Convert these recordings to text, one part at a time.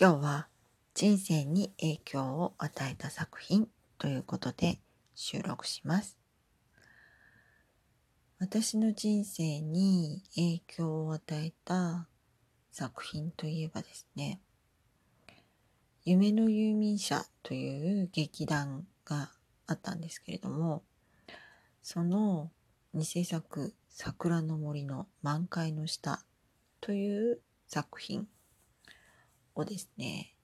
今日は人生に影響を与えた作品ということで収録します。私の人生に影響を与えた作品といえばですね、夢の遊民者という劇団があったんですけれども、その偽作桜の森の満開の下という作品をですね、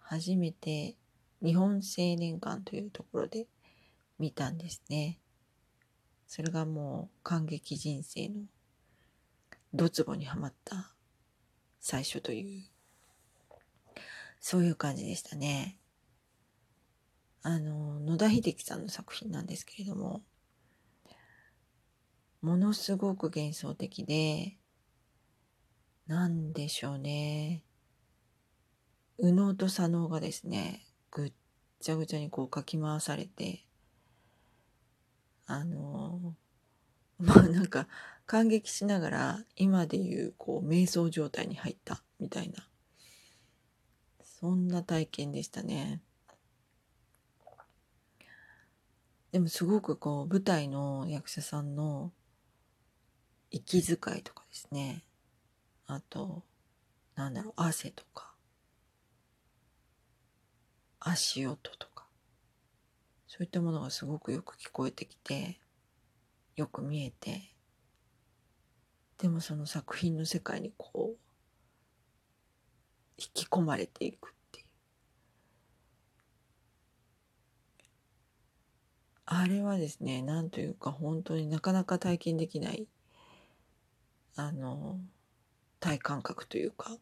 初めて日本青年館というところで見たんですね。それがもう感激人生のドツボにはまった最初という、そういう感じでしたね。あの、野田秀樹さんの作品なんですけれども、ものすごく幻想的で、なんでしょうね。右脳と左脳がですね、ぐっちゃぐちゃにこうかき回されて、あの、まあなんか感激しながら今でいうこう瞑想状態に入ったみたいな、そんな体験でしたね。でもすごくこう舞台の役者さんの息遣いとかですね。あと、なんだろう、汗とか、足音とか、そういったものがすごくよく聞こえてきて、よく見えて、でもその作品の世界にこう、引き込まれていくっていう。あれはですね、なんというか本当になかなか体験できない、あの、体感覚というか、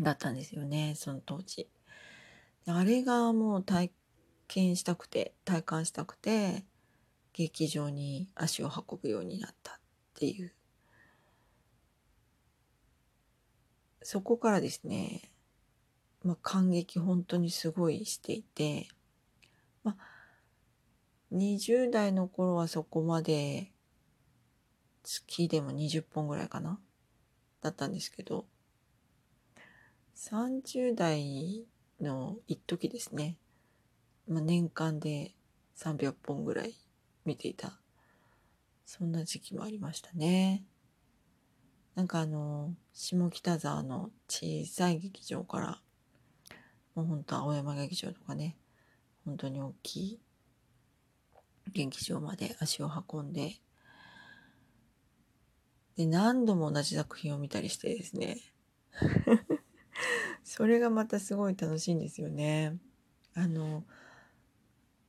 だったんですよね、その当時。あれがもう体験したくて、体感したくて、劇場に足を運ぶようになったっていう。そこからですね、まあ、感激本当にすごいしていて、まあ、20代の頃はそこまで月でも20本ぐらいかなだったんですけど、30代の一時ですね、まあ、年間で300本ぐらい見ていた。そんな時期もありましたね。なんかあの、下北沢の小さい劇場から、もうほんと青山劇場とかね、本当に大きい劇場まで足を運んで、で、何度も同じ作品を見たりしてですね。それがまたすごい楽しいんですよね。あの、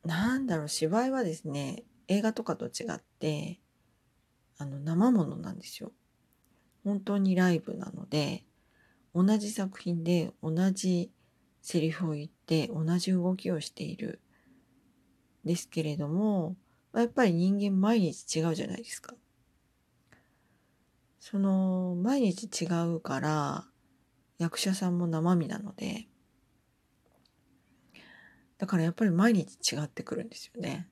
なんだろう、芝居はですね、映画とかと違って、あの、生ものなんですよ。本当にライブなので、同じ作品で同じセリフを言って同じ動きをしている。ですけれども、やっぱり人間毎日違うじゃないですか。その、毎日違うから、役者さんも生身なので、だからやっぱり毎日違ってくるんですよね。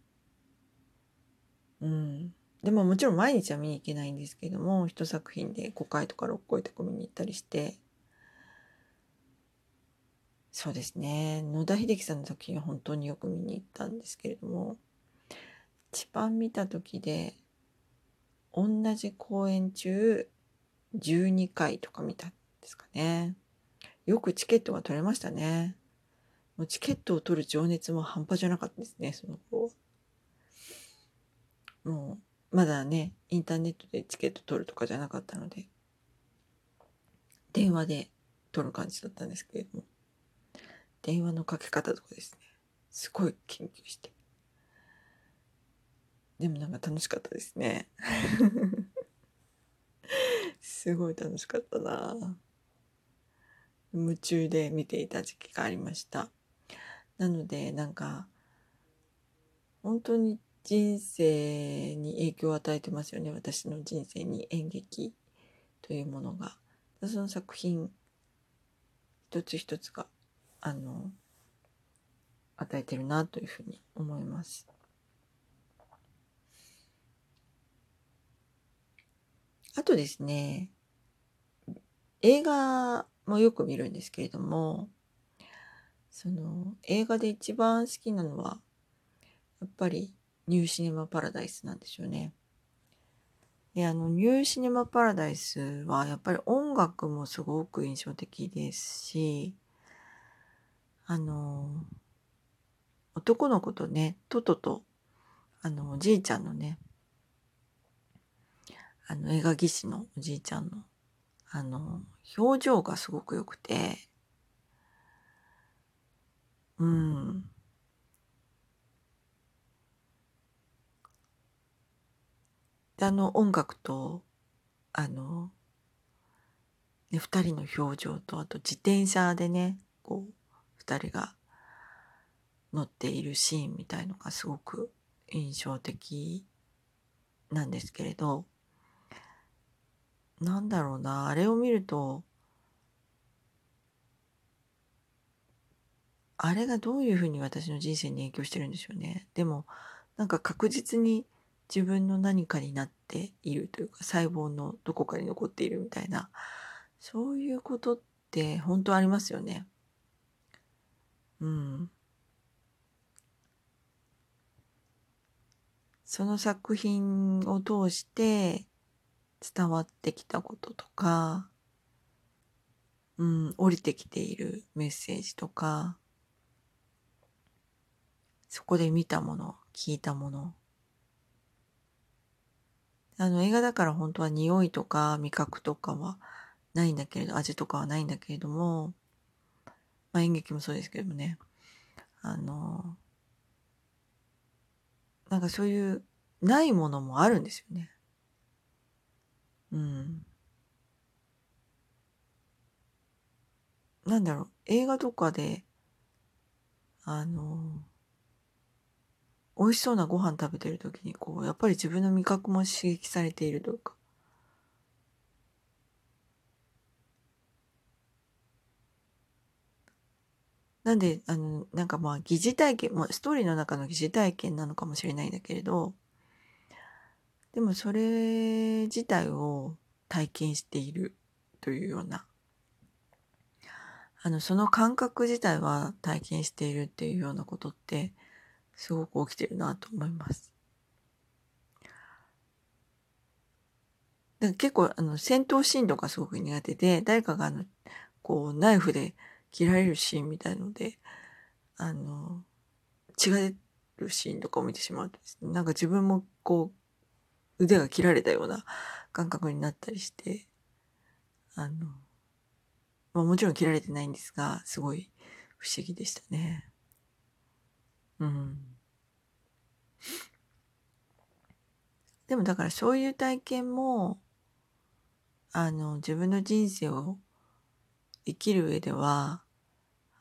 うん。でももちろん毎日は見に行けないんですけども、一作品で5回とか6回とか見に行ったりして、そうですね。野田秀樹さんの作品は本当によく見に行ったんですけれども、一番見た時で、同じ公演中12回とか見たですかね。よくチケットが取れましたね。もうチケットを取る情熱も半端じゃなかったですね、その頃。もう、まだね、インターネットでチケット取るとかじゃなかったので、電話で取る感じだったんですけれども、電話のかけ方とかですね、すごい研究して。でもなんか楽しかったですね。すごい楽しかったな夢中で見ていた時期がありました。なので、なんか、本当に人生に影響を与えてますよね。私の人生に演劇というものが。その作品一つ一つが、あの、与えてるなというふうに思います。あとですね、映画もよく見るんですけれども、その映画で一番好きなのは、やっぱりニューシネマパラダイスなんですよね。で、あの、ニューシネマパラダイスはやっぱり音楽もすごく印象的ですし、あの、男の子とね、トトと、あの、おじいちゃんのね、あの、映画技師のおじいちゃんの、あの、表情がすごく良くて、うん。で、あの音楽と、あの、ね、二人の表情と、あと自転車でね、こう、二人が乗っているシーンみたいのがすごく印象的なんですけれど、なんだろうな、あれを見ると、あれがどういうふうに私の人生に影響してるんでしょうね。でも、なんか確実に自分の何かになっているというか、細胞のどこかに残っているみたいな、そういうことって本当ありますよね。うん。その作品を通して伝わってきたこととか、うん、降りてきているメッセージとか、そこで見たもの、聞いたもの。あの映画だから本当は匂いとか味覚とかはないんだけれど、味とかはないんだけれども、まあ演劇もそうですけどもね、あの、なんかそういうないものもあるんですよね。うん。なんだろう、映画とかで、あの、美味しそうなご飯食べてる時に、こう、やっぱり自分の味覚も刺激されているというか、なんで、あの、なんかまあ、疑似体験、まあ、ストーリーの中の疑似体験なのかもしれないんだけれど、でもそれ自体を体験しているというような、あの、その感覚自体は体験しているっていうようなことって、すごく起きてるなと思います。だか結構、あの、戦闘シーンとかすごく苦手で、誰かがあの、こう、ナイフで切られるシーンみたいので、あの、血が出るシーンとかを見てしまうとですね、なんか自分もこう、腕が切られたような感覚になったりして、あの、まあもちろん切られてないんですが、すごい不思議でしたね。うん。でもだからそういう体験も、あの、自分の人生を生きる上では、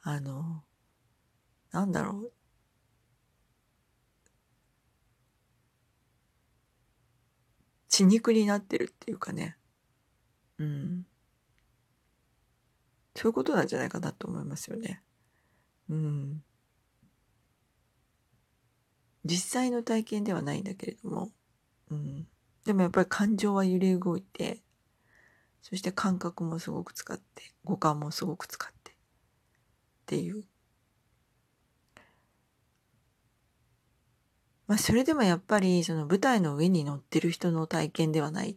あの、なんだろう。血肉になってるっていうかね。うん。そういうことなんじゃないかなと思いますよね。うん。実際の体験ではないんだけれども、うん。でもやっぱり感情は揺れ動いて、そして感覚もすごく使って、五感もすごく使って、っていう。まあそれでもやっぱりその舞台の上に乗ってる人の体験ではない。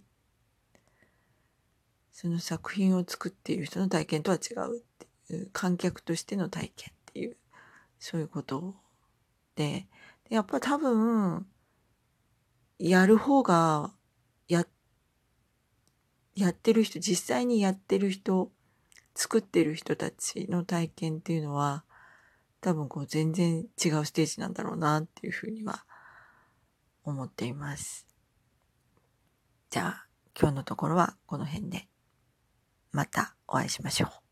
その作品を作っている人の体験とは違うっていう、観客としての体験っていう、そういうことで、でやっぱ多分、やる方が、や、やってる人、実際にやってる人作ってる人たちの体験っていうのは、多分こう全然違うステージなんだろうなっていうふうには思っています。じゃあ今日のところはこの辺でまたお会いしましょう。